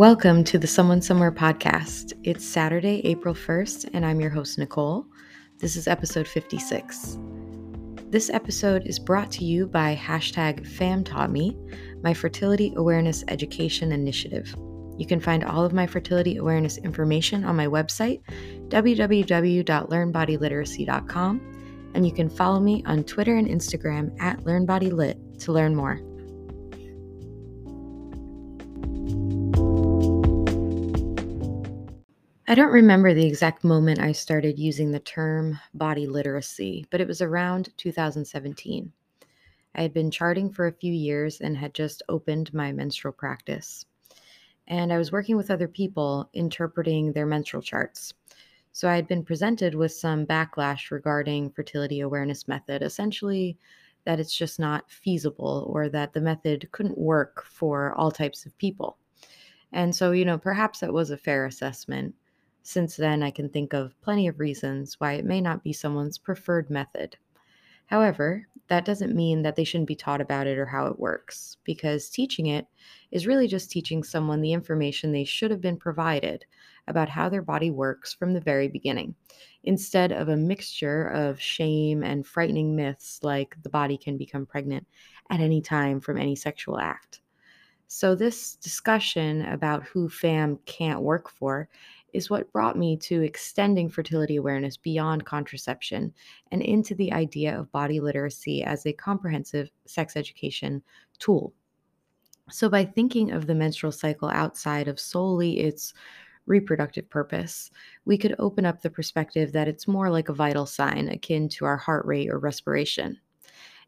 Welcome to the Someone Somewhere podcast. It's Saturday, April 1st, and I'm your host, Nicole. This is episode 56. This episode is brought to you by hashtag FamTaughtMe, my fertility awareness education initiative. You can find all of my fertility awareness information on my website, www.learnbodyliteracy.com, and you can follow me on Twitter and Instagram at LearnBodyLit to learn more. I don't remember the exact moment I started using the term body literacy, but it was around 2017. I had been charting for a few years and had just opened my menstrual practice. And I was working with other people interpreting their menstrual charts. So I had been presented with some backlash regarding fertility awareness method, essentially that it's just not feasible or that the method couldn't work for all types of people. And so, you know, perhaps that was a fair assessment since then, I can think of plenty of reasons why it may not be someone's preferred method. However, that doesn't mean that they shouldn't be taught about it or how it works, because teaching it is really just teaching someone the information they should have been provided about how their body works from the very beginning, instead of a mixture of shame and frightening myths like the body can become pregnant at any time from any sexual act. So, this discussion about who FAM can't work for is what brought me to extending fertility awareness beyond contraception and into the idea of body literacy as a comprehensive sex education tool. So, by thinking of the menstrual cycle outside of solely its reproductive purpose, we could open up the perspective that it's more like a vital sign akin to our heart rate or respiration.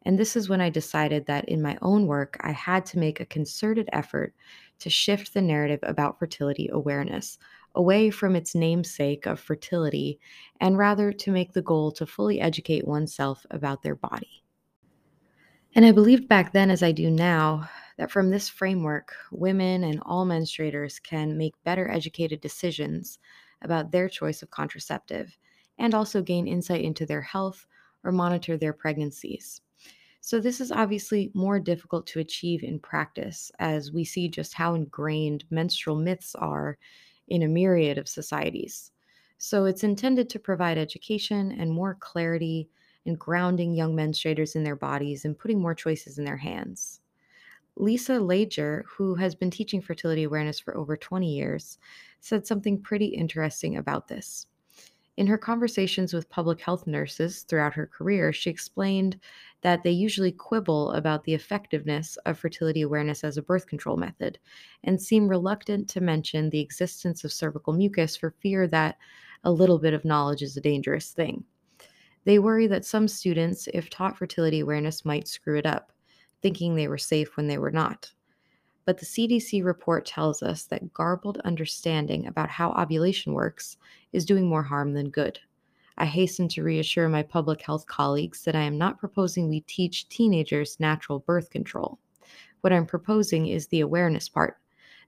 And this is when I decided that in my own work, I had to make a concerted effort to shift the narrative about fertility awareness away from its namesake of fertility and rather to make the goal to fully educate oneself about their body. And I believed back then, as I do now, that from this framework, women and all menstruators can make better educated decisions about their choice of contraceptive and also gain insight into their health or monitor their pregnancies. So, this is obviously more difficult to achieve in practice as we see just how ingrained menstrual myths are in a myriad of societies. So it's intended to provide education and more clarity and grounding young menstruators in their bodies and putting more choices in their hands. Lisa Leger, who has been teaching fertility awareness for over 20 years, said something pretty interesting about this. In her conversations with public health nurses throughout her career, she explained that they usually quibble about the effectiveness of fertility awareness as a birth control method and seem reluctant to mention the existence of cervical mucus for fear that a little bit of knowledge is a dangerous thing. They worry that some students, if taught fertility awareness, might screw it up, thinking they were safe when they were not. But the CDC report tells us that garbled understanding about how ovulation works is doing more harm than good. I hasten to reassure my public health colleagues that I am not proposing we teach teenagers natural birth control. What I'm proposing is the awareness part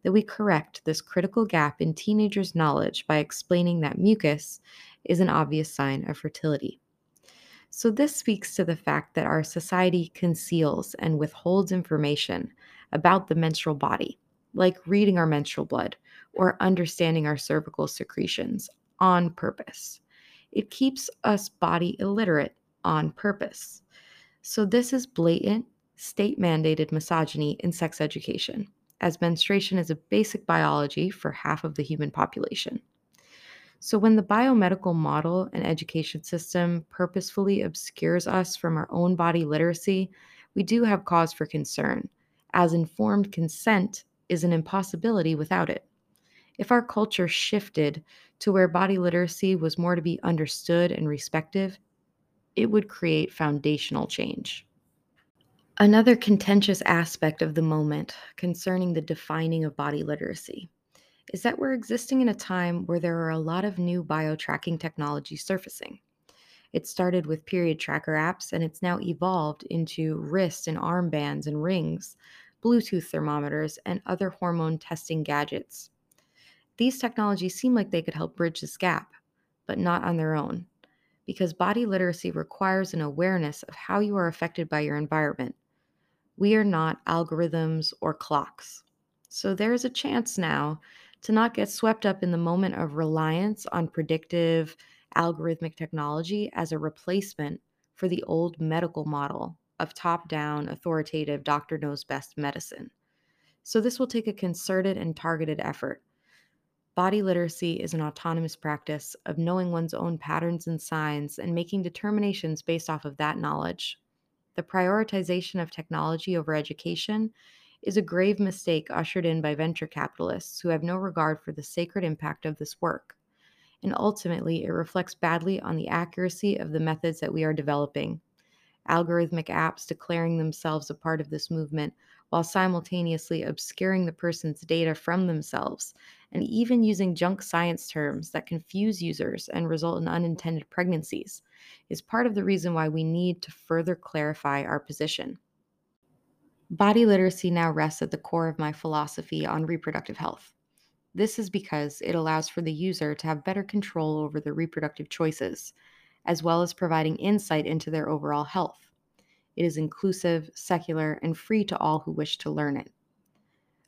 that we correct this critical gap in teenagers' knowledge by explaining that mucus is an obvious sign of fertility. So, this speaks to the fact that our society conceals and withholds information about the menstrual body, like reading our menstrual blood or understanding our cervical secretions on purpose. It keeps us body illiterate on purpose. So, this is blatant, state mandated misogyny in sex education, as menstruation is a basic biology for half of the human population. So, when the biomedical model and education system purposefully obscures us from our own body literacy, we do have cause for concern as informed consent is an impossibility without it. If our culture shifted to where body literacy was more to be understood and respected, it would create foundational change. Another contentious aspect of the moment concerning the defining of body literacy is that we're existing in a time where there are a lot of new bio tracking technology surfacing. It started with period tracker apps and it's now evolved into wrist and armbands and rings Bluetooth thermometers, and other hormone testing gadgets. These technologies seem like they could help bridge this gap, but not on their own, because body literacy requires an awareness of how you are affected by your environment. We are not algorithms or clocks. So there is a chance now to not get swept up in the moment of reliance on predictive algorithmic technology as a replacement for the old medical model of top down, authoritative, doctor knows best medicine. So this will take a concerted and targeted effort. Body literacy is an autonomous practice of knowing one's own patterns and signs and making determinations based off of that knowledge. The prioritization of technology over education is a grave mistake ushered in by venture capitalists who have no regard for the sacred impact of this work. And ultimately, it reflects badly on the accuracy of the methods that we are developing. Algorithmic apps declaring themselves a part of this movement while simultaneously obscuring the person's data from themselves and even using junk science terms that confuse users and result in unintended pregnancies is part of the reason why we need to further clarify our position. Body literacy now rests at the core of my philosophy on reproductive health. This is because it allows for the user to have better control over their reproductive choices, as well as providing insight into their overall health. It is inclusive, secular, and free to all who wish to learn it.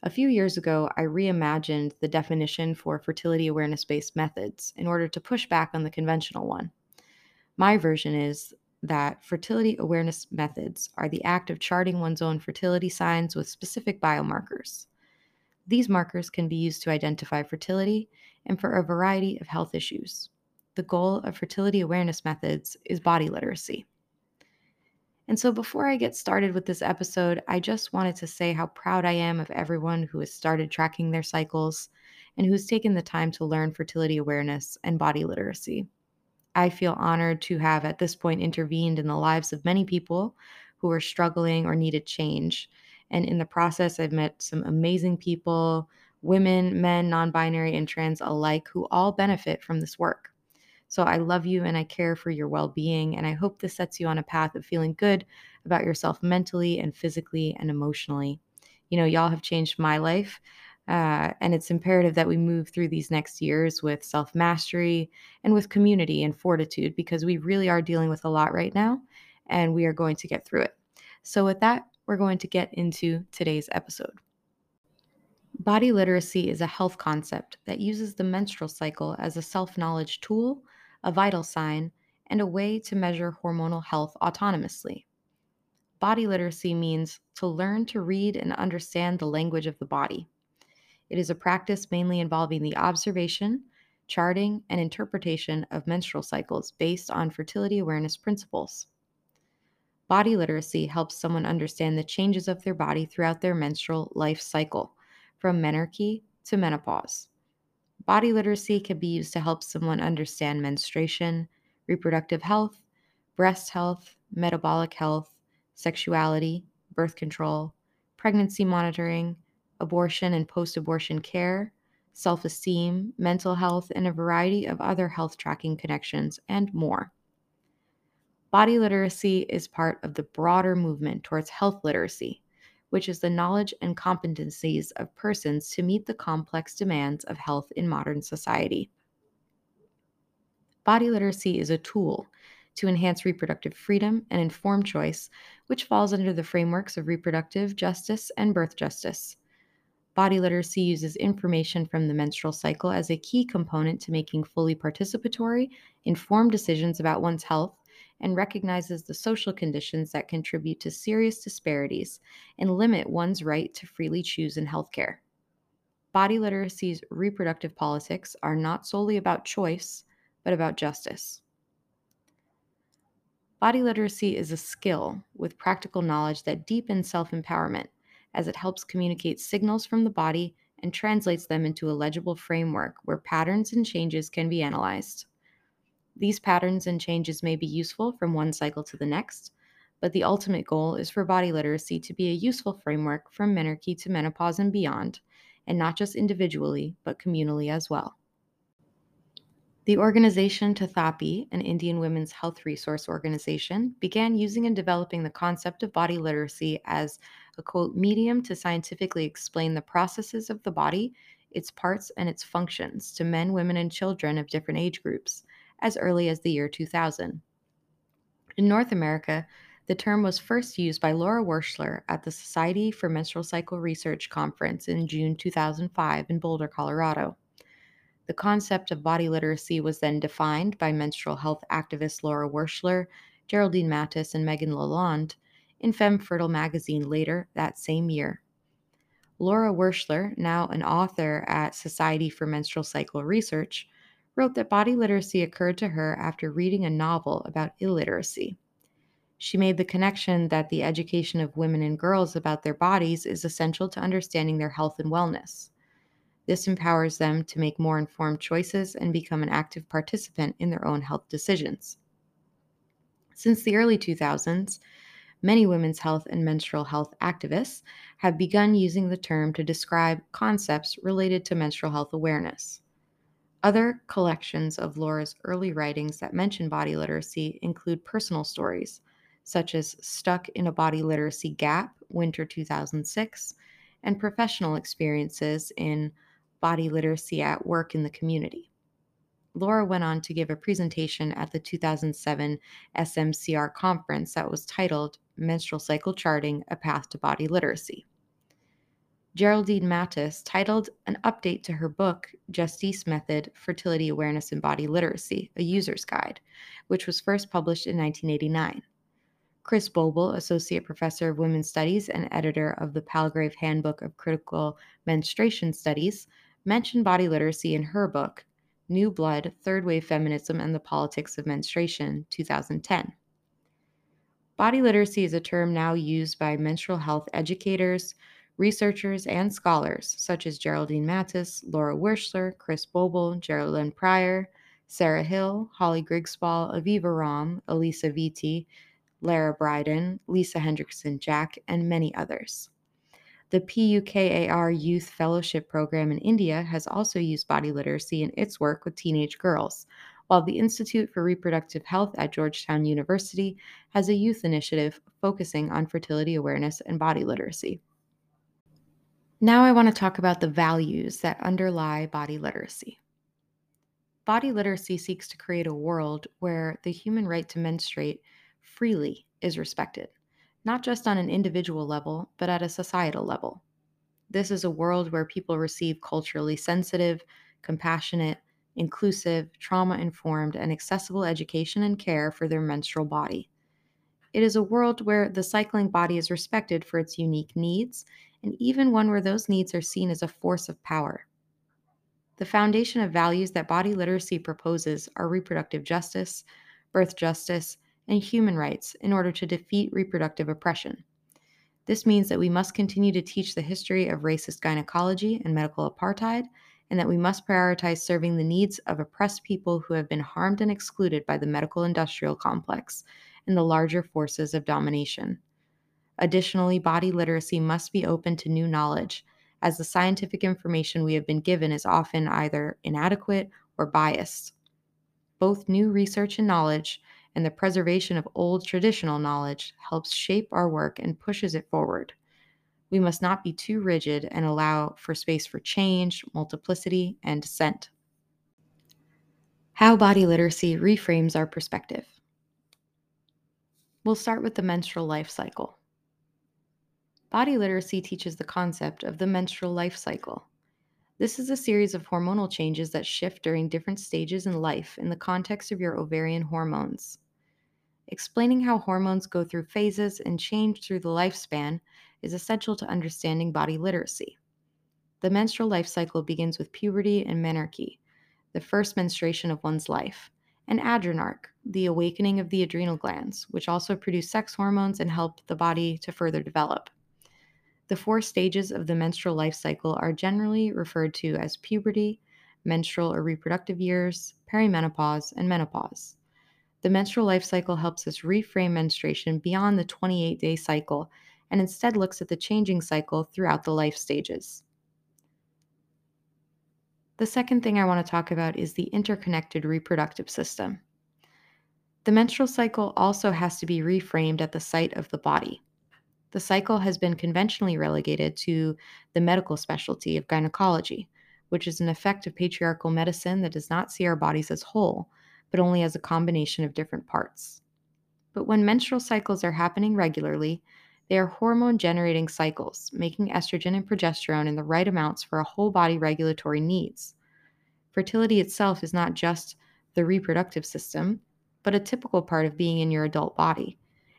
A few years ago, I reimagined the definition for fertility awareness based methods in order to push back on the conventional one. My version is that fertility awareness methods are the act of charting one's own fertility signs with specific biomarkers. These markers can be used to identify fertility and for a variety of health issues. The goal of fertility awareness methods is body literacy. And so, before I get started with this episode, I just wanted to say how proud I am of everyone who has started tracking their cycles and who's taken the time to learn fertility awareness and body literacy. I feel honored to have at this point intervened in the lives of many people who are struggling or needed change. And in the process, I've met some amazing people, women, men, non binary, and trans alike, who all benefit from this work. So I love you and I care for your well being. And I hope this sets you on a path of feeling good about yourself mentally and physically and emotionally. You know, y'all have changed my life. Uh, and it's imperative that we move through these next years with self mastery and with community and fortitude because we really are dealing with a lot right now and we are going to get through it. So, with that, we're going to get into today's episode. Body literacy is a health concept that uses the menstrual cycle as a self knowledge tool, a vital sign, and a way to measure hormonal health autonomously. Body literacy means to learn to read and understand the language of the body. It is a practice mainly involving the observation, charting, and interpretation of menstrual cycles based on fertility awareness principles. Body literacy helps someone understand the changes of their body throughout their menstrual life cycle, from menarche to menopause. Body literacy can be used to help someone understand menstruation, reproductive health, breast health, metabolic health, sexuality, birth control, pregnancy monitoring, abortion and post abortion care, self esteem, mental health, and a variety of other health tracking connections, and more. Body literacy is part of the broader movement towards health literacy, which is the knowledge and competencies of persons to meet the complex demands of health in modern society. Body literacy is a tool to enhance reproductive freedom and informed choice, which falls under the frameworks of reproductive justice and birth justice. Body literacy uses information from the menstrual cycle as a key component to making fully participatory, informed decisions about one's health and recognizes the social conditions that contribute to serious disparities and limit one's right to freely choose in healthcare. Body literacy's reproductive politics are not solely about choice, but about justice. Body literacy is a skill with practical knowledge that deepens self empowerment as it helps communicate signals from the body and translates them into a legible framework where patterns and changes can be analyzed. These patterns and changes may be useful from one cycle to the next, but the ultimate goal is for body literacy to be a useful framework from menarche to menopause and beyond, and not just individually, but communally as well. The organization Tathapi, an Indian women's health resource organization, began using and developing the concept of body literacy as a quote medium to scientifically explain the processes of the body, its parts, and its functions to men, women, and children of different age groups as early as the year 2000. In North America, The term was first used by Laura Wershler at the Society for Menstrual Cycle Research conference in June 2005 in Boulder, Colorado. The concept of body literacy was then defined by menstrual health activists Laura Wershler, Geraldine Matus, and Megan Lalonde in Femme Fertile magazine later that same year. Laura Wershler, now an author at Society for Menstrual Cycle Research, wrote that body literacy occurred to her after reading a novel about illiteracy. She made the connection that the education of women and girls about their bodies is essential to understanding their health and wellness. This empowers them to make more informed choices and become an active participant in their own health decisions. Since the early 2000s, many women's health and menstrual health activists have begun using the term to describe concepts related to menstrual health awareness. Other collections of Laura's early writings that mention body literacy include personal stories, such as Stuck in a Body Literacy Gap, Winter 2006, and professional experiences in body literacy at work in the community. Laura went on to give a presentation at the 2007 SMCR conference that was titled Menstrual Cycle Charting A Path to Body Literacy. Geraldine Matus titled an update to her book, Justisse Method Fertility Awareness and Body Literacy, a User's Guide, which was first published in 1989. Chris Bobel, Associate Professor of Women's Studies and editor of the Palgrave Handbook of Critical Menstruation Studies, mentioned body literacy in her book, New Blood Third Wave Feminism and the Politics of Menstruation, 2010. Body literacy is a term now used by menstrual health educators, researchers, and scholars such as Geraldine Matus, Laura Wershler, Chris Bobel, Jerilynn Prior, Sarah Hill, Holly Grigg-Spall, Aviva Romm, Alisa Vitti, Lara Briden, Lisa Hendrickson Jack, and many others. The PUKAR Youth Fellowship Program in India has also used body literacy in its work with teenage girls, while the Institute for Reproductive Health at Georgetown University has a youth initiative focusing on fertility awareness and body literacy. Now, I want to talk about the values that underlie body literacy. Body literacy seeks to create a world where the human right to menstruate freely is respected not just on an individual level, but at a societal level. This is a world where people receive culturally sensitive, compassionate, inclusive, trauma informed, and accessible education and care for their menstrual body. It is a world where the cycling body is respected for its unique needs, and even one where those needs are seen as a force of power. The foundation of values that body literacy proposes are reproductive justice, birth justice, and human rights in order to defeat reproductive oppression. This means that we must continue to teach the history of racist gynecology and medical apartheid, and that we must prioritize serving the needs of oppressed people who have been harmed and excluded by the medical industrial complex and the larger forces of domination. Additionally, body literacy must be open to new knowledge, as the scientific information we have been given is often either inadequate or biased. Both new research and knowledge and the preservation of old traditional knowledge helps shape our work and pushes it forward. We must not be too rigid and allow for space for change, multiplicity, and dissent. How body literacy reframes our perspective. We'll start with the menstrual life cycle. Body literacy teaches the concept of the menstrual life cycle. This is a series of hormonal changes that shift during different stages in life in the context of your ovarian hormones. Explaining how hormones go through phases and change through the lifespan is essential to understanding body literacy. The menstrual life cycle begins with puberty and menarche, the first menstruation of one's life, and adrenarche, the awakening of the adrenal glands, which also produce sex hormones and help the body to further develop. The four stages of the menstrual life cycle are generally referred to as puberty, menstrual or reproductive years, perimenopause, and menopause. The menstrual life cycle helps us reframe menstruation beyond the 28 day cycle and instead looks at the changing cycle throughout the life stages. The second thing I want to talk about is the interconnected reproductive system. The menstrual cycle also has to be reframed at the site of the body. The cycle has been conventionally relegated to the medical specialty of gynecology, which is an effect of patriarchal medicine that does not see our bodies as whole, but only as a combination of different parts. but when menstrual cycles are happening regularly, they are hormone generating cycles, making estrogen and progesterone in the right amounts for a whole body regulatory needs. Fertility itself is not just the reproductive system, but a typical part of being in your adult body.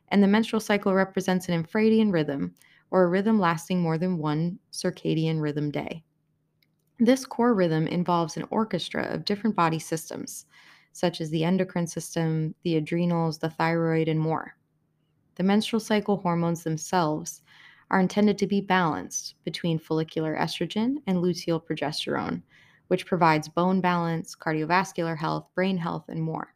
And the menstrual cycle represents an infradian rhythm, or a rhythm lasting more than one circadian rhythm day. This core rhythm involves an orchestra of different body systems, such as the endocrine system, the adrenals, the thyroid, and more. The menstrual cycle hormones themselves are intended to be balanced between follicular estrogen and luteal progesterone, which provides bone balance, cardiovascular health, brain health, and more.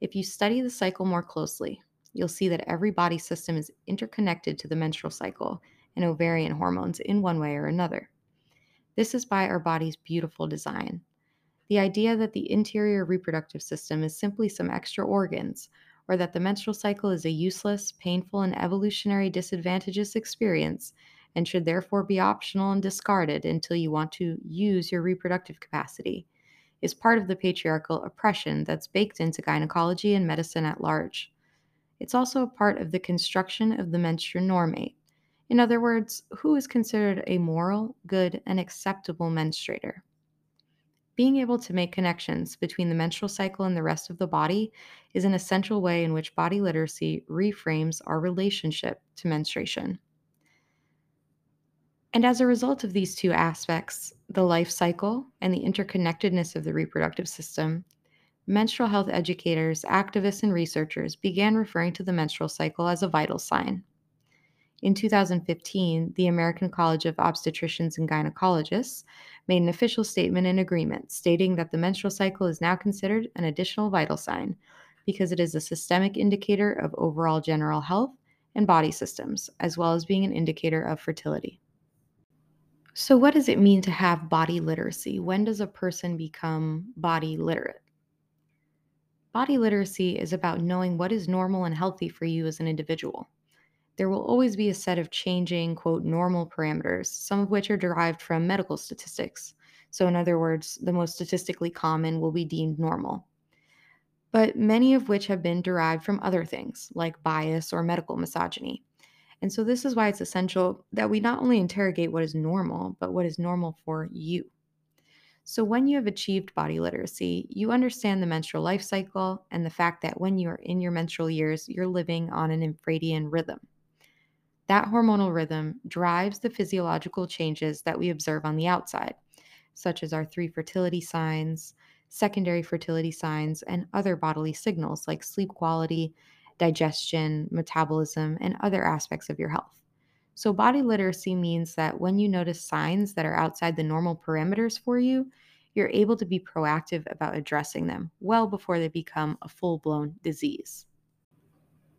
If you study the cycle more closely, you'll see that every body system is interconnected to the menstrual cycle and ovarian hormones in one way or another. This is by our body's beautiful design. The idea that the interior reproductive system is simply some extra organs or that the menstrual cycle is a useless, painful, and evolutionary disadvantageous experience and should therefore be optional and discarded until you want to use your reproductive capacity, is part of the patriarchal oppression that's baked into gynecology and medicine at large. It's also a part of the construction of the menstrual normate. In other words, who is considered a moral, good, and acceptable menstruator? Being able to make connections between the menstrual cycle and the rest of the body is an essential way in which body literacy reframes our relationship to menstruation. And as a result of these two aspects, the life cycle and the interconnectedness of the reproductive system, menstrual health educators, activists, and researchers began referring to the menstrual cycle as a vital sign. In 2015, the American College of Obstetricians and Gynecologists made an official statement in agreement stating that the menstrual cycle is now considered an additional vital sign because it is a systemic indicator of overall general health and body systems, as well as being an indicator of fertility. So, what does it mean to have body literacy? When does a person become body literate? Body literacy is about knowing what is normal and healthy for you as an individual there will always be a set of changing, quote, normal parameters, some of which are derived from medical statistics. So, in other words, the most statistically common will be deemed normal, but many of which have been derived from other things like bias or medical misogyny. And so, this is why it's essential that we not only interrogate what is normal, but what is normal for you. So, when you have achieved body literacy, you understand the menstrual life cycle and the fact that when you are in your menstrual years, you're living on an infradian rhythm. That hormonal rhythm drives the physiological changes that we observe on the outside, such as our three fertility signs, secondary fertility signs, and other bodily signals like sleep quality, digestion, metabolism, and other aspects of your health. So, body literacy means that when you notice signs that are outside the normal parameters for you, you're able to be proactive about addressing them well before they become a full blown disease.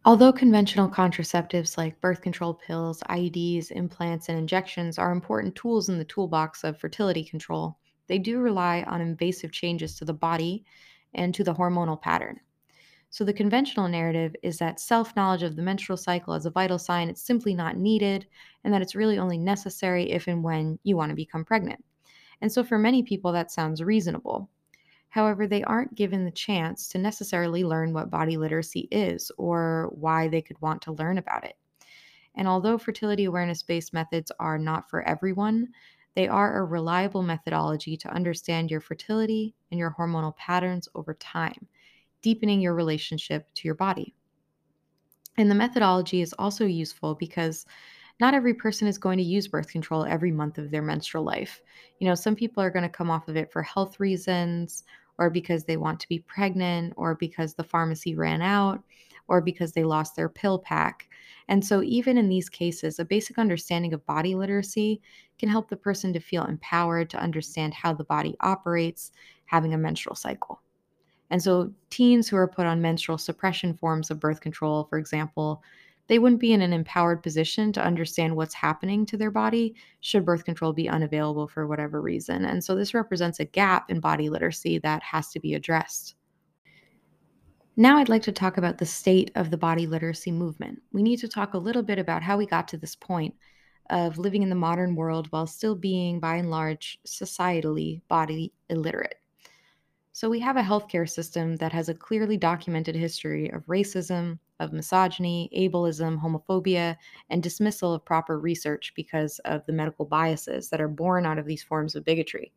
Although conventional contraceptives like birth control pills, IUDs, implants, and injections are important tools in the toolbox of fertility control, they do rely on invasive changes to the body and to the hormonal pattern. So, the conventional narrative is that self knowledge of the menstrual cycle as a vital sign it's simply not needed, and that it's really only necessary if and when you want to become pregnant. And so, for many people, that sounds reasonable. However, they aren't given the chance to necessarily learn what body literacy is or why they could want to learn about it. And although fertility awareness based methods are not for everyone, they are a reliable methodology to understand your fertility and your hormonal patterns over time, deepening your relationship to your body. And the methodology is also useful because not every person is going to use birth control every month of their menstrual life. You know, some people are going to come off of it for health reasons or because they want to be pregnant, or because the pharmacy ran out, or because they lost their pill pack. And so, even in these cases, a basic understanding of body literacy can help the person to feel empowered to understand how the body operates, having a menstrual cycle. And so, teens who are put on menstrual suppression forms of birth control, for example, they wouldn't be in an empowered position to understand what's happening to their body should birth control be unavailable for whatever reason. And so this represents a gap in body literacy that has to be addressed. Now, I'd like to talk about the state of the body literacy movement. We need to talk a little bit about how we got to this point of living in the modern world while still being, by and large, societally body illiterate. So, we have a healthcare system that has a clearly documented history of racism, of misogyny, ableism, homophobia, and dismissal of proper research because of the medical biases that are born out of these forms of bigotry.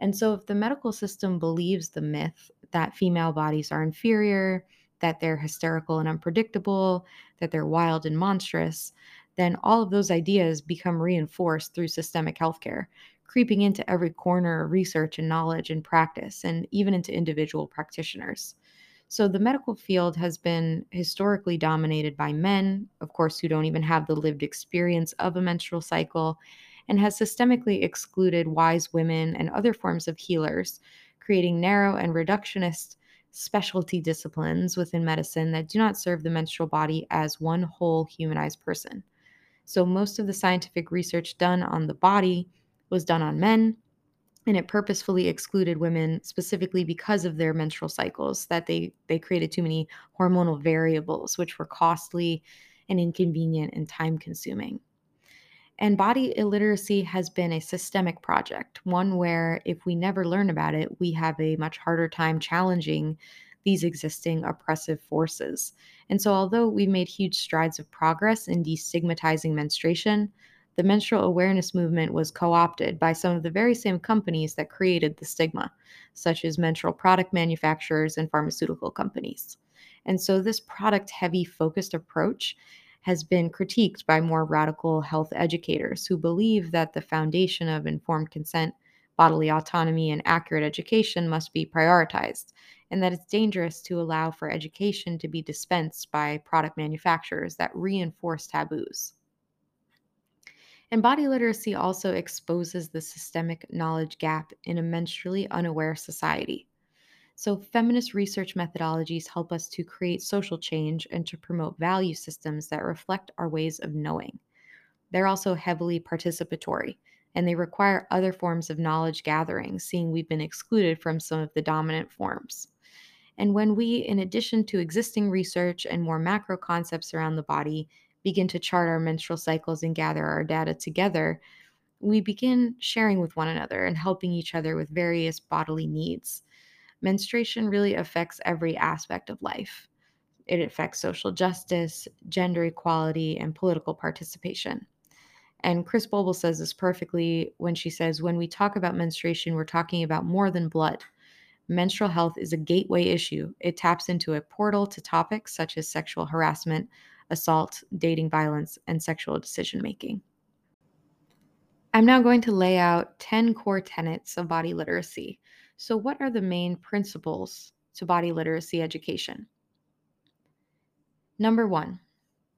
And so, if the medical system believes the myth that female bodies are inferior, that they're hysterical and unpredictable, that they're wild and monstrous, then all of those ideas become reinforced through systemic healthcare, creeping into every corner of research and knowledge and practice, and even into individual practitioners. So, the medical field has been historically dominated by men, of course, who don't even have the lived experience of a menstrual cycle, and has systemically excluded wise women and other forms of healers, creating narrow and reductionist specialty disciplines within medicine that do not serve the menstrual body as one whole humanized person. So, most of the scientific research done on the body was done on men, and it purposefully excluded women specifically because of their menstrual cycles that they they created too many hormonal variables which were costly and inconvenient and time consuming and body illiteracy has been a systemic project one where if we never learn about it we have a much harder time challenging these existing oppressive forces. And so although we've made huge strides of progress in destigmatizing menstruation the menstrual awareness movement was co opted by some of the very same companies that created the stigma, such as menstrual product manufacturers and pharmaceutical companies. And so, this product heavy focused approach has been critiqued by more radical health educators who believe that the foundation of informed consent, bodily autonomy, and accurate education must be prioritized, and that it's dangerous to allow for education to be dispensed by product manufacturers that reinforce taboos. And body literacy also exposes the systemic knowledge gap in a menstrually unaware society. So, feminist research methodologies help us to create social change and to promote value systems that reflect our ways of knowing. They're also heavily participatory, and they require other forms of knowledge gathering, seeing we've been excluded from some of the dominant forms. And when we, in addition to existing research and more macro concepts around the body, begin to chart our menstrual cycles and gather our data together, we begin sharing with one another and helping each other with various bodily needs. Menstruation really affects every aspect of life. It affects social justice, gender equality, and political participation. And Chris Bobel says this perfectly when she says, when we talk about menstruation, we're talking about more than blood. Menstrual health is a gateway issue. It taps into a portal to topics such as sexual harassment, assault, dating violence, and sexual decision making. I'm now going to lay out 10 core tenets of body literacy. So, what are the main principles to body literacy education? Number one,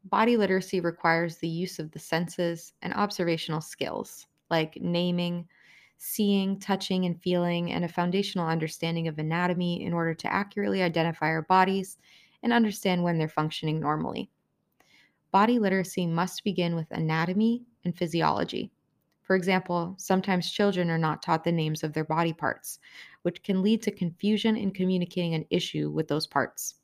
body literacy requires the use of the senses and observational skills like naming, seeing, touching, and feeling, and a foundational understanding of anatomy in order to accurately identify our bodies and understand when they're functioning normally body literacy must begin with anatomy and physiology. For example, sometimes children are not taught the names of their body parts, which can lead to confusion in communicating an issue with those parts.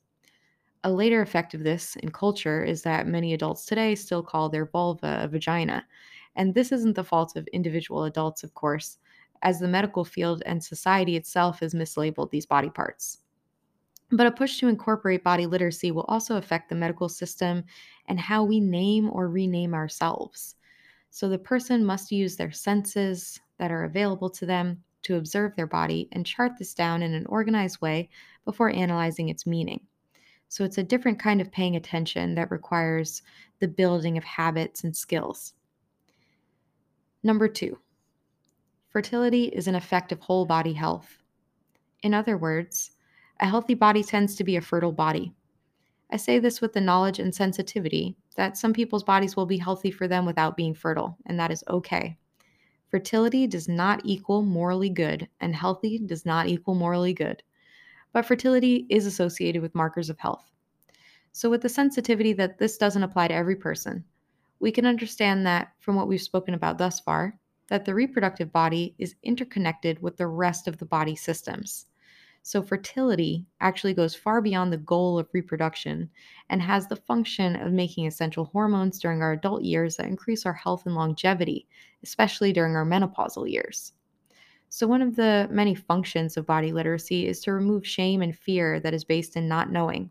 A later effect of this in culture is that many adults today still call their vulva a vagina. And this isn't the fault of individual adults, of course, as the medical field and society itself has mislabeled these body parts. But a push to incorporate body literacy will also affect the medical system and how we name or rename ourselves. So the person must use their senses that are available to them to observe their body and chart this down in an organized way before analyzing its meaning. So it's a different kind of paying attention that requires the building of habits and skills. Number two, fertility is an effect of whole body health. In other words, a healthy body tends to be a fertile body. I say this with the knowledge and sensitivity that some people's bodies will be healthy for them without being fertile, and that is okay. Fertility does not equal morally good, and healthy does not equal morally good. But fertility is associated with markers of health. So, with the sensitivity that this doesn't apply to every person, we can understand that from what we've spoken about thus far, that the reproductive body is interconnected with the rest of the body systems. So, fertility actually goes far beyond the goal of reproduction and has the function of making essential hormones during our adult years that increase our health and longevity, especially during our menopausal years. So, one of the many functions of body literacy is to remove shame and fear that is based in not knowing.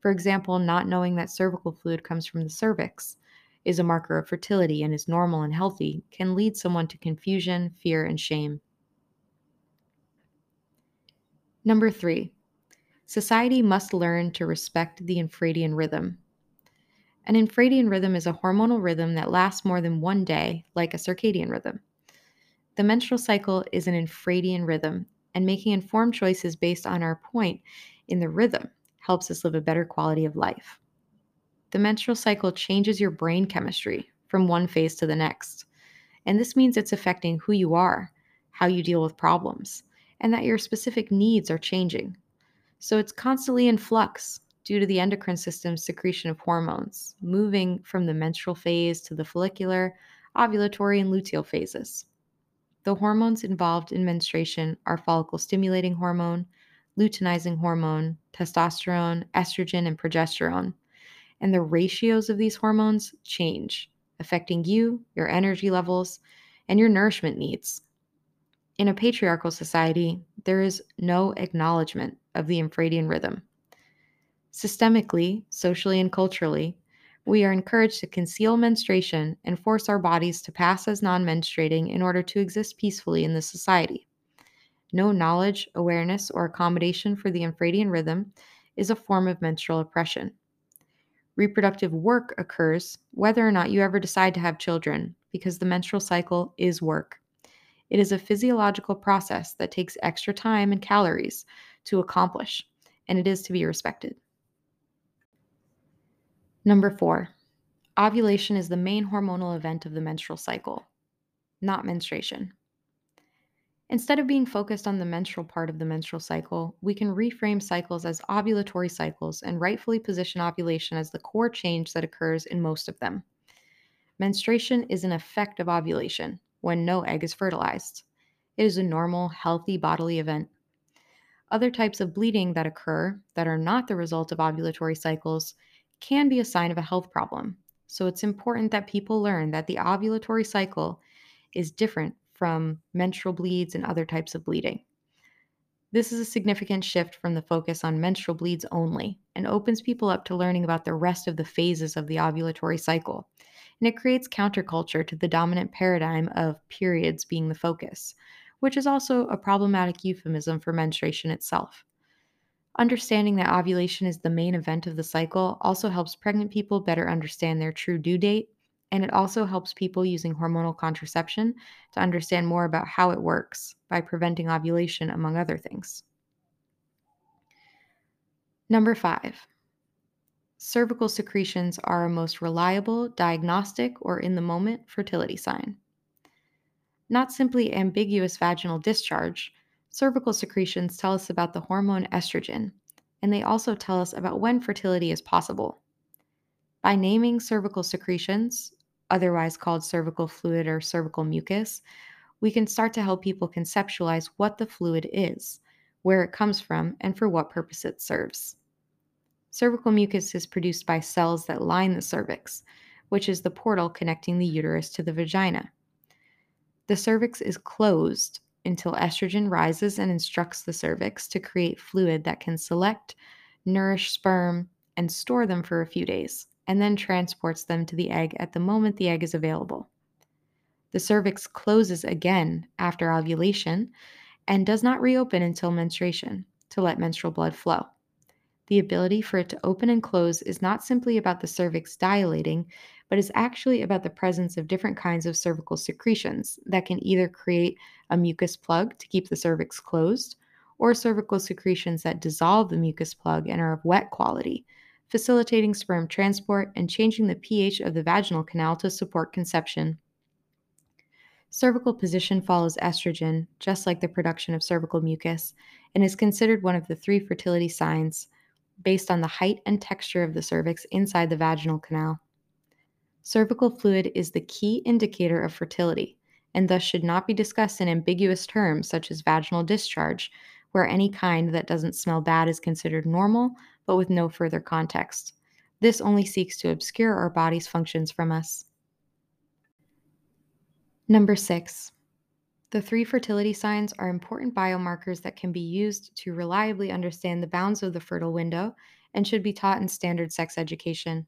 For example, not knowing that cervical fluid comes from the cervix is a marker of fertility and is normal and healthy can lead someone to confusion, fear, and shame. Number three, society must learn to respect the infradian rhythm. An infradian rhythm is a hormonal rhythm that lasts more than one day, like a circadian rhythm. The menstrual cycle is an infradian rhythm, and making informed choices based on our point in the rhythm helps us live a better quality of life. The menstrual cycle changes your brain chemistry from one phase to the next, and this means it's affecting who you are, how you deal with problems, and that your specific needs are changing. So it's constantly in flux due to the endocrine system's secretion of hormones, moving from the menstrual phase to the follicular, ovulatory, and luteal phases. The hormones involved in menstruation are follicle stimulating hormone, luteinizing hormone, testosterone, estrogen, and progesterone. And the ratios of these hormones change, affecting you, your energy levels, and your nourishment needs. In a patriarchal society, there is no acknowledgement of the infradian rhythm. Systemically, socially, and culturally, we are encouraged to conceal menstruation and force our bodies to pass as non menstruating in order to exist peacefully in this society. No knowledge, awareness, or accommodation for the infradian rhythm is a form of menstrual oppression. Reproductive work occurs whether or not you ever decide to have children, because the menstrual cycle is work. It is a physiological process that takes extra time and calories to accomplish, and it is to be respected. Number four, ovulation is the main hormonal event of the menstrual cycle, not menstruation. Instead of being focused on the menstrual part of the menstrual cycle, we can reframe cycles as ovulatory cycles and rightfully position ovulation as the core change that occurs in most of them. Menstruation is an effect of ovulation, when no egg is fertilized. It is a normal, healthy bodily event. Other types of bleeding that occur that are not the result of ovulatory cycles can be a sign of a health problem. So it's important that people learn that the ovulatory cycle is different from menstrual bleeds and other types of bleeding. This is a significant shift from the focus on menstrual bleeds only and opens people up to learning about the rest of the phases of the ovulatory cycle and it creates counterculture to the dominant paradigm of periods being the focus, which is also a problematic euphemism for menstruation itself. Understanding that ovulation is the main event of the cycle also helps pregnant people better understand their true due date, and it also helps people using hormonal contraception to understand more about how it works by preventing ovulation, among other things. Number five, cervical secretions are a most reliable diagnostic or in the moment fertility sign. Not simply ambiguous vaginal discharge, cervical secretions tell us about the hormone estrogen, and they also tell us about when fertility is possible. By naming cervical secretions, otherwise called cervical fluid or cervical mucus, we can start to help people conceptualize what the fluid is, where it comes from, and for what purpose it serves. Cervical mucus is produced by cells that line the cervix, which is the portal connecting the uterus to the vagina. The cervix is closed until estrogen rises and instructs the cervix to create fluid that can select, nourish sperm, and store them for a few days, and then transports them to the egg at the moment the egg is available. The cervix closes again after ovulation and does not reopen until menstruation to let menstrual blood flow. The ability for it to open and close is not simply about the cervix dilating, but is actually about the presence of different kinds of cervical secretions that can either create a mucus plug to keep the cervix closed, or cervical secretions that dissolve the mucus plug and are of wet quality, facilitating sperm transport and changing the pH of the vaginal canal to support conception. Cervical position follows estrogen, just like the production of cervical mucus, and is considered one of the three fertility signs based on the height and texture of the cervix inside the vaginal canal. Cervical fluid is the key indicator of fertility and thus should not be discussed in ambiguous terms such as vaginal discharge, where any kind that doesn't smell bad is considered normal, but with no further context. This only seeks to obscure our body's functions from us. Number six, the three fertility signs are important biomarkers that can be used to reliably understand the bounds of the fertile window and should be taught in standard sex education.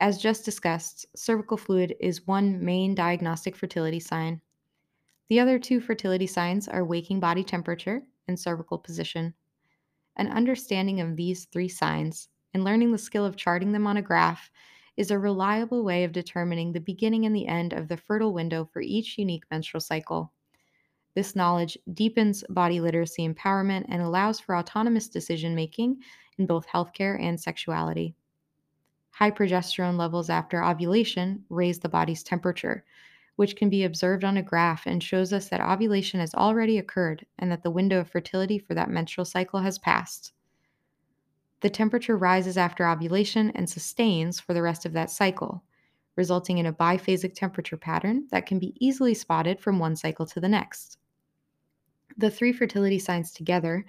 As just discussed, cervical fluid is one main diagnostic fertility sign. The other two fertility signs are waking body temperature and cervical position. An understanding of these three signs and learning the skill of charting them on a graph is a reliable way of determining the beginning and the end of the fertile window for each unique menstrual cycle. This knowledge deepens body literacy empowerment and allows for autonomous decision making in both healthcare and sexuality. High progesterone levels after ovulation raise the body's temperature, which can be observed on a graph and shows us that ovulation has already occurred and that the window of fertility for that menstrual cycle has passed. The temperature rises after ovulation and sustains for the rest of that cycle, resulting in a biphasic temperature pattern that can be easily spotted from one cycle to the next. The three fertility signs together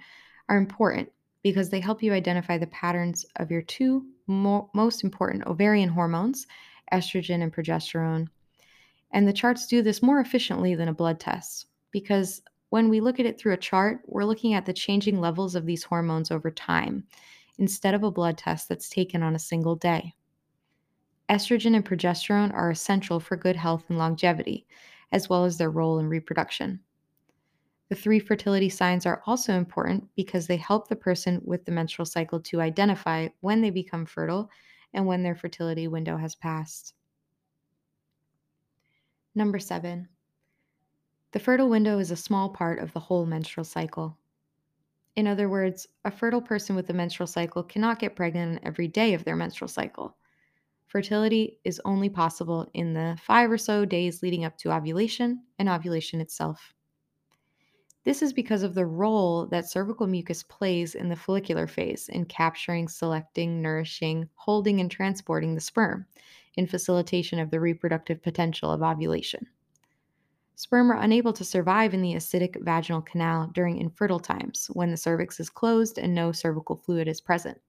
are important because they help you identify the patterns of your two mo- most important ovarian hormones, estrogen and progesterone. And the charts do this more efficiently than a blood test because when we look at it through a chart, we're looking at the changing levels of these hormones over time instead of a blood test that's taken on a single day. Estrogen and progesterone are essential for good health and longevity, as well as their role in reproduction. The three fertility signs are also important because they help the person with the menstrual cycle to identify when they become fertile and when their fertility window has passed. Number seven, the fertile window is a small part of the whole menstrual cycle. In other words, a fertile person with a menstrual cycle cannot get pregnant every day of their menstrual cycle. Fertility is only possible in the five or so days leading up to ovulation and ovulation itself. This is because of the role that cervical mucus plays in the follicular phase in capturing, selecting, nourishing, holding, and transporting the sperm in facilitation of the reproductive potential of ovulation. Sperm are unable to survive in the acidic vaginal canal during infertile times when the cervix is closed and no cervical fluid is present.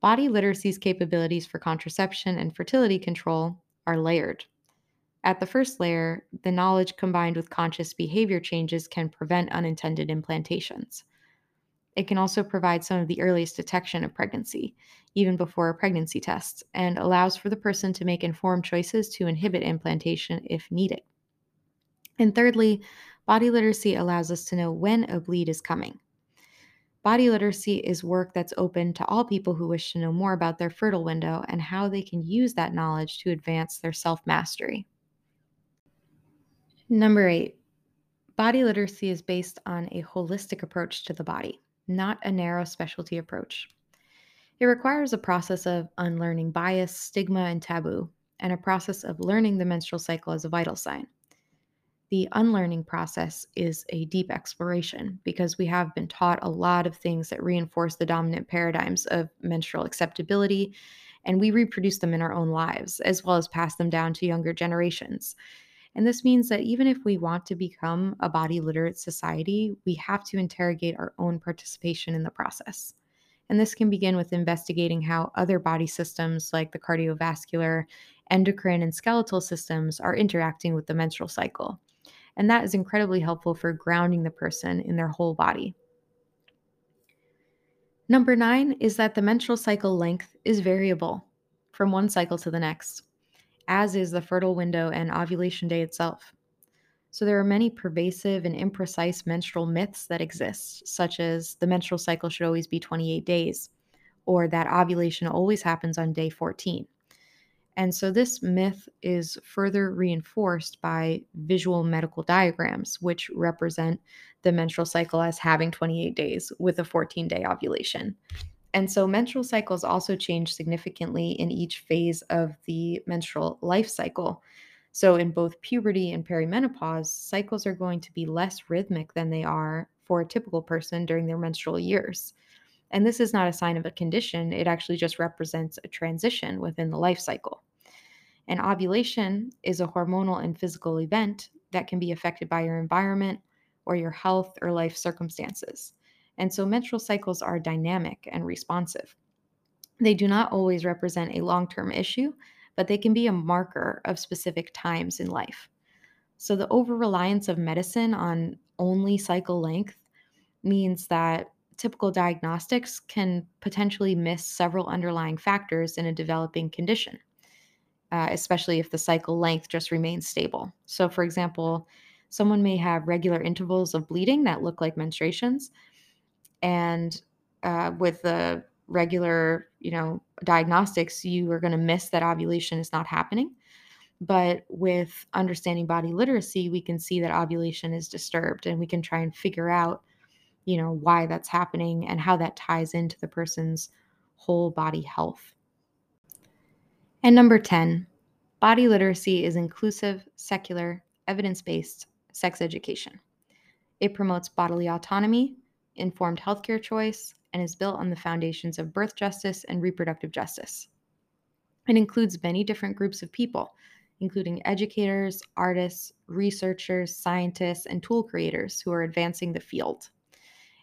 Body literacy's capabilities for contraception and fertility control are layered. At the first layer, the knowledge combined with conscious behavior changes can prevent unintended implantations. It can also provide some of the earliest detection of pregnancy, even before a pregnancy test, and allows for the person to make informed choices to inhibit implantation if needed. And thirdly, body literacy allows us to know when a bleed is coming. Body literacy is work that's open to all people who wish to know more about their fertile window and how they can use that knowledge to advance their self mastery. Number eight, body literacy is based on a holistic approach to the body, not a narrow specialty approach. It requires a process of unlearning bias, stigma, and taboo, and a process of learning the menstrual cycle as a vital sign. The unlearning process is a deep exploration because we have been taught a lot of things that reinforce the dominant paradigms of menstrual acceptability, and we reproduce them in our own lives, as well as pass them down to younger generations. And this means that even if we want to become a body literate society, we have to interrogate our own participation in the process. And this can begin with investigating how other body systems like the cardiovascular, endocrine, and skeletal systems are interacting with the menstrual cycle. And that is incredibly helpful for grounding the person in their whole body. Number nine is that the menstrual cycle length is variable from one cycle to the next as is the fertile window and ovulation day itself. So, there are many pervasive and imprecise menstrual myths that exist, such as the menstrual cycle should always be 28 days, or that ovulation always happens on day 14. And so, this myth is further reinforced by visual medical diagrams, which represent the menstrual cycle as having 28 days with a 14 day ovulation. And so menstrual cycles also change significantly in each phase of the menstrual life cycle. So, in both puberty and perimenopause, cycles are going to be less rhythmic than they are for a typical person during their menstrual years. And this is not a sign of a condition, it actually just represents a transition within the life cycle. And ovulation is a hormonal and physical event that can be affected by your environment or your health or life circumstances. And so menstrual cycles are dynamic and responsive. They do not always represent a long term issue, but they can be a marker of specific times in life. So the over reliance of medicine on only cycle length means that typical diagnostics can potentially miss several underlying factors in a developing condition, uh, especially if the cycle length just remains stable. So, for example, someone may have regular intervals of bleeding that look like menstruations, and uh, with the regular, you know, diagnostics, you are going to miss that ovulation is not happening. But with understanding body literacy, we can see that ovulation is disturbed and we can try and figure out, you know, why that's happening and how that ties into the person's whole body health. And number 10, body literacy is inclusive, secular, evidence based sex education. It promotes bodily autonomy, informed healthcare choice, and is built on the foundations of birth justice and reproductive justice. It includes many different groups of people including educators, artists, researchers, scientists, and tool creators who are advancing the field.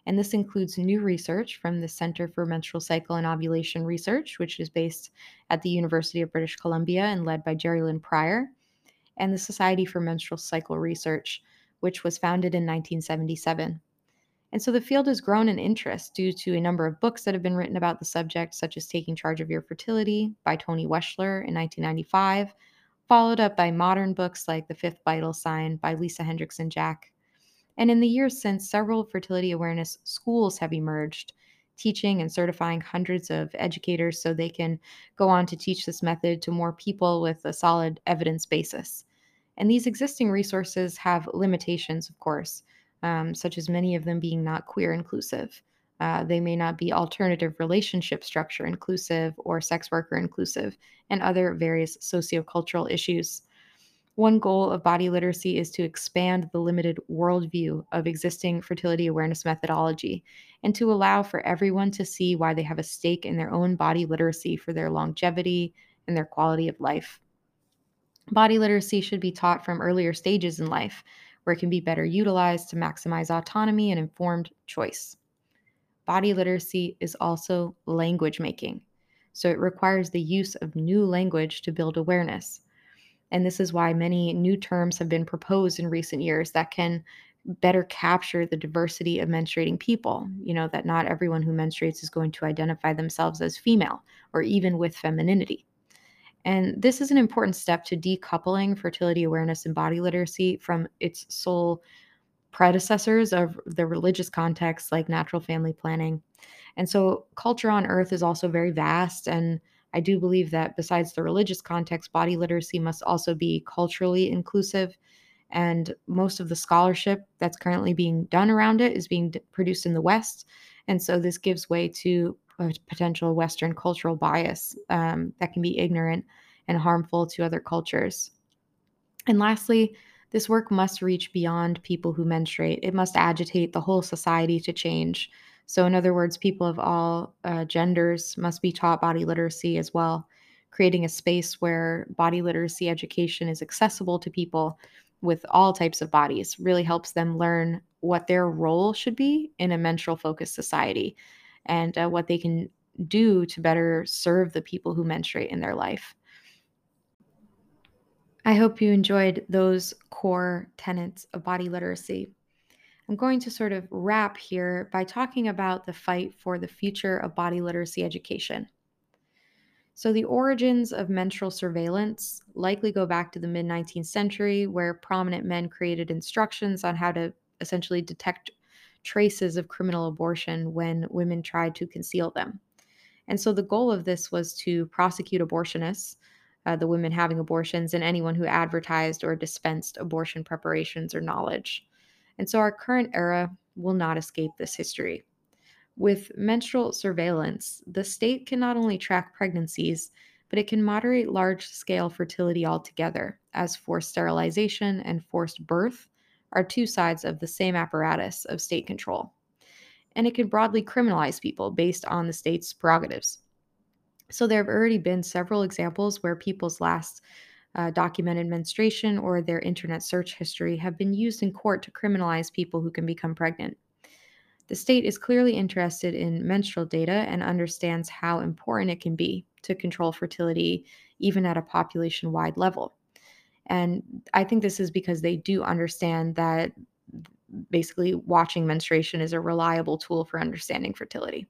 And this includes new research from the Center for Menstrual Cycle and Ovulation Research, which is based at the University of British Columbia and led by Jerilynn Prior, and the Society for Menstrual Cycle Research, which was founded in 1977. And so the field has grown in interest due to a number of books that have been written about the subject, such as Taking Charge of Your Fertility by Toni Weschler in 1995, followed up by modern books like The Fifth Vital Sign by Lisa Hendrickson Jack. And in the years since, several fertility awareness schools have emerged, teaching and certifying hundreds of educators so they can go on to teach this method to more people with a solid evidence basis. And these existing resources have limitations, of course, um, such as many of them being not queer inclusive. Uh, they may not be alternative relationship structure inclusive or sex worker inclusive, and other various sociocultural issues. One goal of body literacy is to expand the limited worldview of existing fertility awareness methodology and to allow for everyone to see why they have a stake in their own body literacy for their longevity and their quality of life. Body literacy should be taught from earlier stages in life, where it can be better utilized to maximize autonomy and informed choice body literacy is also language making. So it requires the use of new language to build awareness. And this is why many new terms have been proposed in recent years that can better capture the diversity of menstruating people. You know, that not everyone who menstruates is going to identify themselves as female or even with femininity. And this is an important step to decoupling fertility awareness and body literacy from its sole predecessors of the religious context like natural family planning. And so culture on earth is also very vast and I do believe that besides the religious context, body literacy must also be culturally inclusive. And most of the scholarship that's currently being done around it is being d- produced in the West. And so this gives way to a potential Western cultural bias um, that can be ignorant and harmful to other cultures. And lastly, this work must reach beyond people who menstruate. It must agitate the whole society to change. So, in other words, people of all uh, genders must be taught body literacy as well, creating a space where body literacy education is accessible to people with all types of bodies really helps them learn what their role should be in a menstrual focused society and uh, what they can do to better serve the people who menstruate in their life. I hope you enjoyed those core tenets of body literacy. I'm going to sort of wrap here by talking about the fight for the future of body literacy education. So, the origins of menstrual surveillance likely go back to the mid 19th century, where prominent men created instructions on how to essentially detect traces of criminal abortion when women tried to conceal them. And so, the goal of this was to prosecute abortionists uh, the women having abortions and anyone who advertised or dispensed abortion preparations or knowledge. And so our current era will not escape this history. With menstrual surveillance, the state can not only track pregnancies, but it can moderate large scale fertility altogether, as forced sterilization and forced birth are two sides of the same apparatus of state control. And it can broadly criminalize people based on the state's prerogatives. So there have already been several examples where people's last uh, documented menstruation or their internet search history have been used in court to criminalize people who can become pregnant. The state is clearly interested in menstrual data and understands how important it can be to control fertility, even at a population wide level. And I think this is because they do understand that basically watching menstruation is a reliable tool for understanding fertility.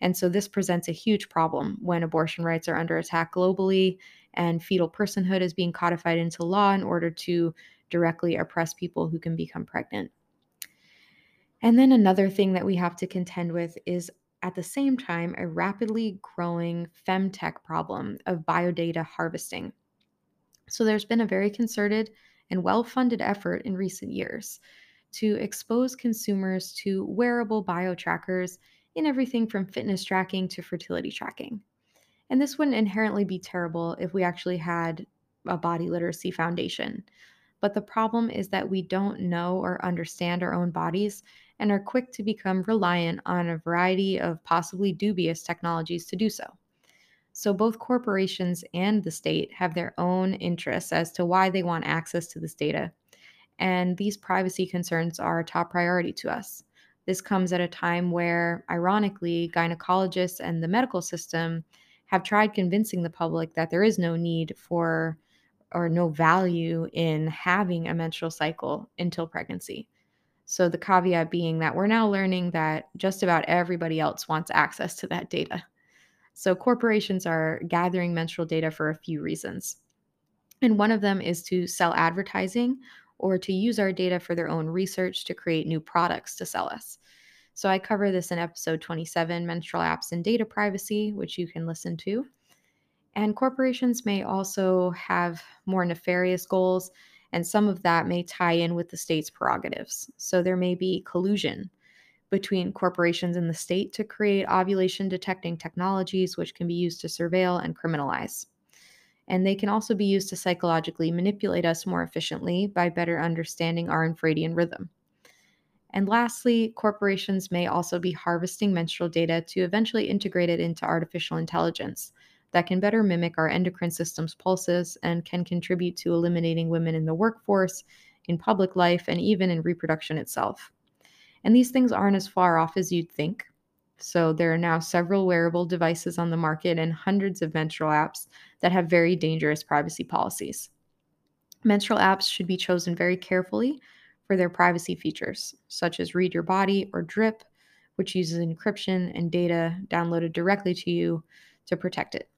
And so this presents a huge problem when abortion rights are under attack globally and fetal personhood is being codified into law in order to directly oppress people who can become pregnant. And then another thing that we have to contend with is at the same time a rapidly growing femtech problem of biodata harvesting. So there's been a very concerted and well funded effort in recent years to expose consumers to wearable bio trackers in everything from fitness tracking to fertility tracking. And this wouldn't inherently be terrible if we actually had a body literacy foundation. But the problem is that we don't know or understand our own bodies and are quick to become reliant on a variety of possibly dubious technologies to do so. So, both corporations and the state have their own interests as to why they want access to this data. And these privacy concerns are a top priority to us. This comes at a time where, ironically, gynecologists and the medical system have tried convincing the public that there is no need for or no value in having a menstrual cycle until pregnancy. So, the caveat being that we're now learning that just about everybody else wants access to that data. So, corporations are gathering menstrual data for a few reasons. And one of them is to sell advertising or to use our data for their own research to create new products to sell us. So I cover this in episode 27 Menstrual Apps and Data Privacy, which you can listen to. And corporations may also have more nefarious goals, and some of that may tie in with the state's prerogatives. So there may be collusion between corporations and the state to create ovulation detecting technologies which can be used to surveil and criminalize and they can also be used to psychologically manipulate us more efficiently by better understanding our infradian rhythm. And lastly, corporations may also be harvesting menstrual data to eventually integrate it into artificial intelligence that can better mimic our endocrine system's pulses and can contribute to eliminating women in the workforce, in public life, and even in reproduction itself. And these things aren't as far off as you'd think. So there are now several wearable devices on the market and hundreds of menstrual apps that have very dangerous privacy policies. Menstrual apps should be chosen very carefully for their privacy features, such as Read Your Body or DRIP, which uses encryption and data downloaded directly to you to protect it.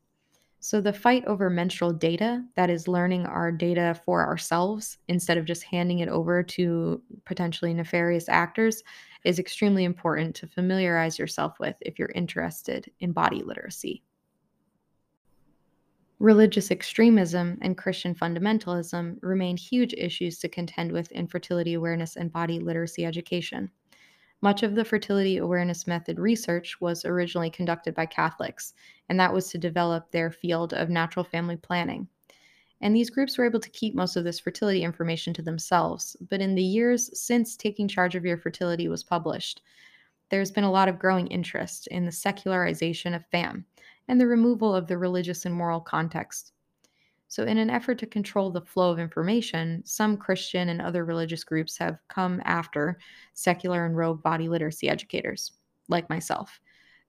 So, the fight over menstrual data, that is learning our data for ourselves instead of just handing it over to potentially nefarious actors, is extremely important to familiarize yourself with if you're interested in body literacy. Religious extremism and Christian fundamentalism remain huge issues to contend with in fertility awareness and body literacy education. Much of the fertility awareness method research was originally conducted by Catholics, and that was to develop their field of natural family planning. And these groups were able to keep most of this fertility information to themselves. But in the years since Taking Charge of Your Fertility was published, there's been a lot of growing interest in the secularization of FAM and the removal of the religious and moral context so, in an effort to control the flow of information, some Christian and other religious groups have come after secular and rogue body literacy educators, like myself,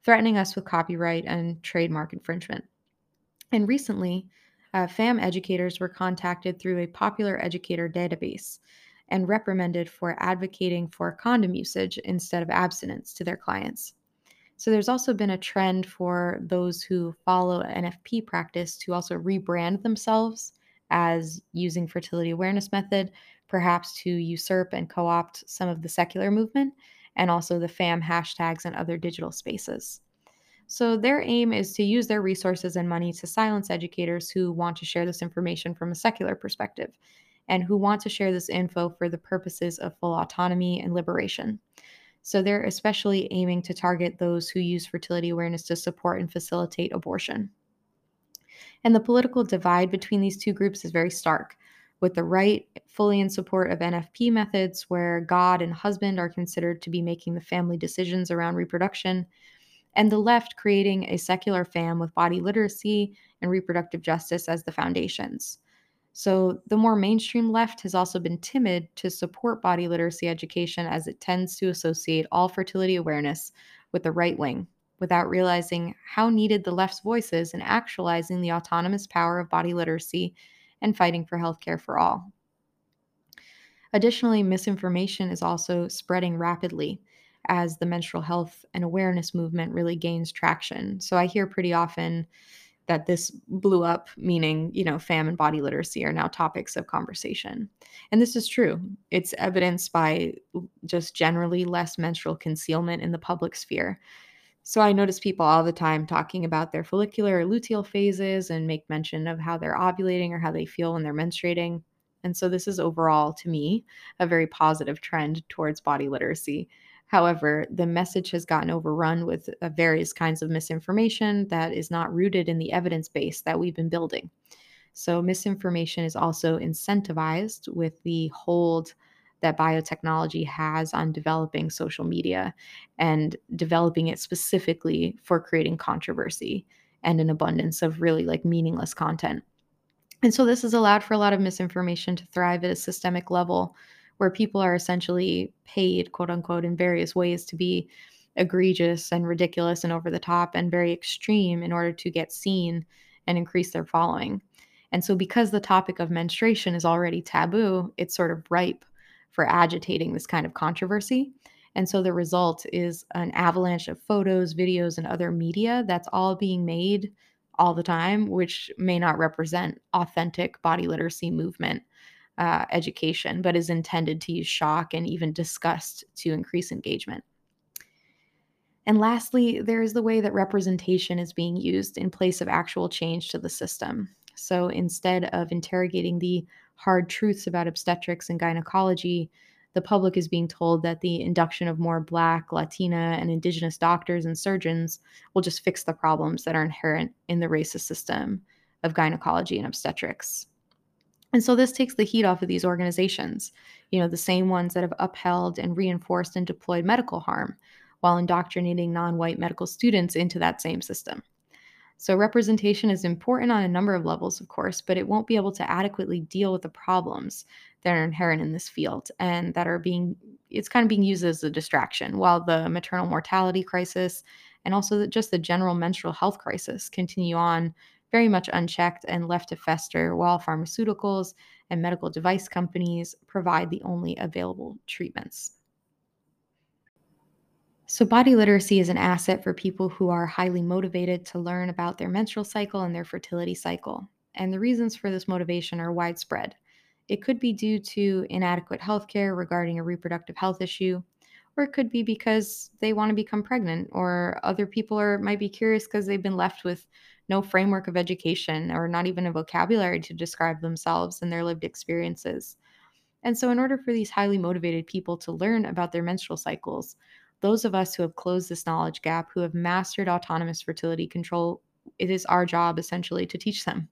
threatening us with copyright and trademark infringement. And recently, uh, FAM educators were contacted through a popular educator database and reprimanded for advocating for condom usage instead of abstinence to their clients. So there's also been a trend for those who follow NFP practice to also rebrand themselves as using fertility awareness method, perhaps to usurp and co-opt some of the secular movement and also the FAM hashtags and other digital spaces. So their aim is to use their resources and money to silence educators who want to share this information from a secular perspective and who want to share this info for the purposes of full autonomy and liberation. So they're especially aiming to target those who use fertility awareness to support and facilitate abortion. And the political divide between these two groups is very stark, with the right fully in support of NFP methods where God and husband are considered to be making the family decisions around reproduction, and the left creating a secular fam with body literacy and reproductive justice as the foundations. So, the more mainstream left has also been timid to support body literacy education as it tends to associate all fertility awareness with the right wing without realizing how needed the left's voice is in actualizing the autonomous power of body literacy and fighting for healthcare for all. Additionally, misinformation is also spreading rapidly as the menstrual health and awareness movement really gains traction. So I hear pretty often that this blew up, meaning, you know, fam and body literacy are now topics of conversation. And this is true. It's evidenced by just generally less menstrual concealment in the public sphere. So I notice people all the time talking about their follicular or luteal phases and make mention of how they're ovulating or how they feel when they're menstruating. And so this is overall, to me, a very positive trend towards body literacy. However, the message has gotten overrun with uh, various kinds of misinformation that is not rooted in the evidence base that we've been building. So, misinformation is also incentivized with the hold that biotechnology has on developing social media and developing it specifically for creating controversy and an abundance of really like meaningless content. And so, this has allowed for a lot of misinformation to thrive at a systemic level where people are essentially paid, quote unquote, in various ways to be egregious and ridiculous and over the top and very extreme in order to get seen and increase their following. And so, because the topic of menstruation is already taboo, it's sort of ripe for agitating this kind of controversy. And so, the result is an avalanche of photos, videos, and other media that's all being made all the time, which may not represent authentic body literacy movement uh, education, but is intended to use shock and even disgust to increase engagement. And lastly, there is the way that representation is being used in place of actual change to the system. So instead of interrogating the hard truths about obstetrics and gynecology, the public is being told that the induction of more Black, Latina, and Indigenous doctors and surgeons will just fix the problems that are inherent in the racist system of gynecology and obstetrics. And so this takes the heat off of these organizations, you know, the same ones that have upheld and reinforced and deployed medical harm while indoctrinating non white medical students into that same system. So, representation is important on a number of levels, of course, but it won't be able to adequately deal with the problems that are inherent in this field and that are being, it's kind of being used as a distraction while the maternal mortality crisis and also just the general menstrual health crisis continue on very much unchecked and left to fester while pharmaceuticals and medical device companies provide the only available treatments. So, body literacy is an asset for people who are highly motivated to learn about their menstrual cycle and their fertility cycle. And the reasons for this motivation are widespread. It could be due to inadequate healthcare regarding a reproductive health issue, or it could be because they want to become pregnant, or other people are might be curious because they've been left with no framework of education or not even a vocabulary to describe themselves and their lived experiences. And so, in order for these highly motivated people to learn about their menstrual cycles, those of us who have closed this knowledge gap, who have mastered autonomous fertility control, it is our job essentially to teach them.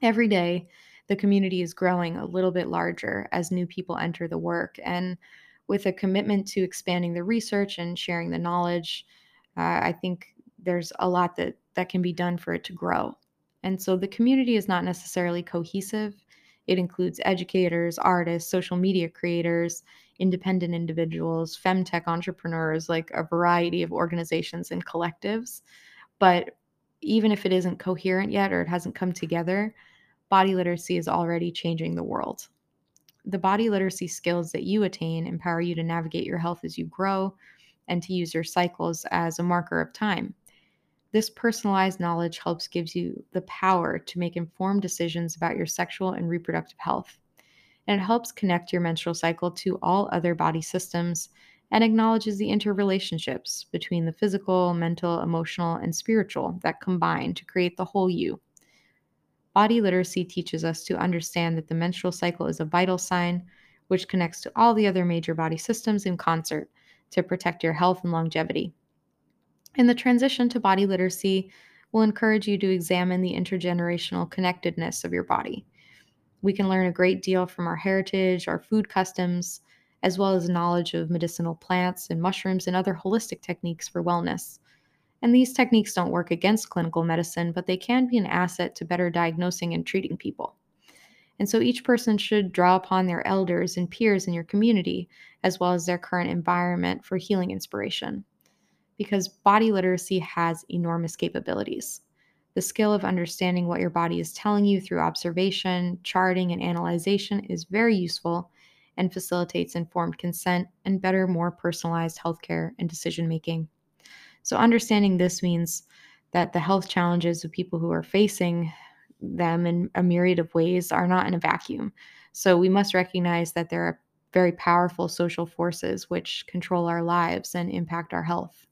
Every day, the community is growing a little bit larger as new people enter the work. And with a commitment to expanding the research and sharing the knowledge, uh, I think there's a lot that that can be done for it to grow. And so the community is not necessarily cohesive. It includes educators, artists, social media creators, independent individuals, femtech entrepreneurs, like a variety of organizations and collectives. But even if it isn't coherent yet or it hasn't come together, body literacy is already changing the world. The body literacy skills that you attain empower you to navigate your health as you grow and to use your cycles as a marker of time. This personalized knowledge helps gives you the power to make informed decisions about your sexual and reproductive health. And it helps connect your menstrual cycle to all other body systems and acknowledges the interrelationships between the physical, mental, emotional, and spiritual that combine to create the whole you. Body literacy teaches us to understand that the menstrual cycle is a vital sign which connects to all the other major body systems in concert to protect your health and longevity. And the transition to body literacy will encourage you to examine the intergenerational connectedness of your body. We can learn a great deal from our heritage, our food customs, as well as knowledge of medicinal plants and mushrooms and other holistic techniques for wellness. And these techniques don't work against clinical medicine, but they can be an asset to better diagnosing and treating people. And so each person should draw upon their elders and peers in your community, as well as their current environment, for healing inspiration because body literacy has enormous capabilities. The skill of understanding what your body is telling you through observation, charting, and analyzation is very useful and facilitates informed consent and better, more personalized healthcare and decision making. So, understanding this means that the health challenges of people who are facing them in a myriad of ways are not in a vacuum. So, we must recognize that there are very powerful social forces which control our lives and impact our health.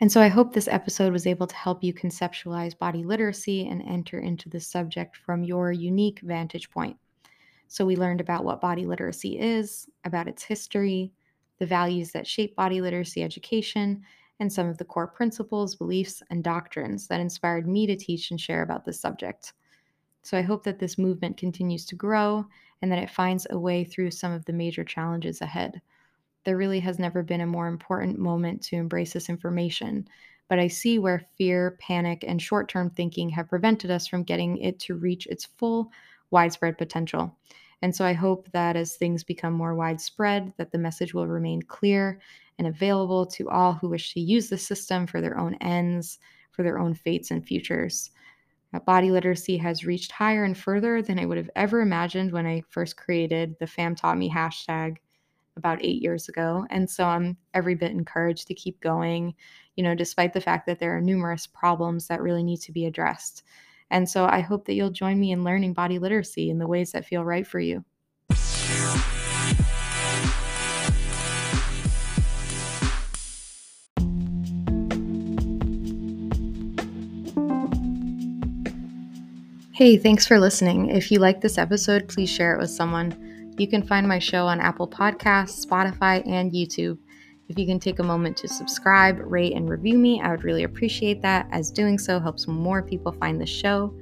And so I hope this episode was able to help you conceptualize body literacy and enter into the subject from your unique vantage point. So we learned about what body literacy is, about its history, the values that shape body literacy education, and some of the core principles, beliefs, and doctrines that inspired me to teach and share about this subject. So I hope that this movement continues to grow and that it finds a way through some of the major challenges ahead. There really has never been a more important moment to embrace this information, but I see where fear, panic, and short term thinking have prevented us from getting it to reach its full, widespread potential. And so I hope that as things become more widespread, that the message will remain clear and available to all who wish to use the system for their own ends, for their own fates and futures. Uh, body literacy has reached higher and further than I would have ever imagined when I first created the Fam Taught Me hashtag about eight years ago. And so I'm every bit encouraged to keep going, you know, despite the fact that there are numerous problems that really need to be addressed. And so I hope that you'll join me in learning body literacy in the ways that feel right for you. Hey, thanks for listening. If you like this episode, please share it with someone. You can find my show on Apple Podcasts, Spotify, and YouTube. If you can take a moment to subscribe, rate, and review me, I would really appreciate that, as doing so helps more people find the show.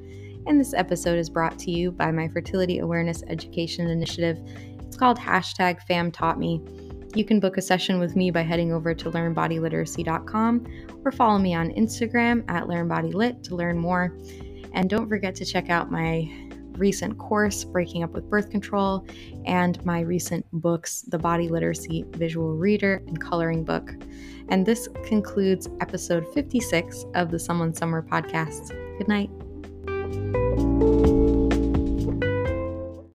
And this episode is brought to you by my Fertility Awareness Education Initiative. It's called hashtag FamTaughtMe. You can book a session with me by heading over to learnbodyliteracy.com or follow me on Instagram at learnbodylit to learn more. And don't forget to check out my recent course, Breaking Up with Birth Control, and my recent books, The Body Literacy Visual Reader and Coloring Book. And this concludes episode 56 of the Someone Summer podcast. Good night.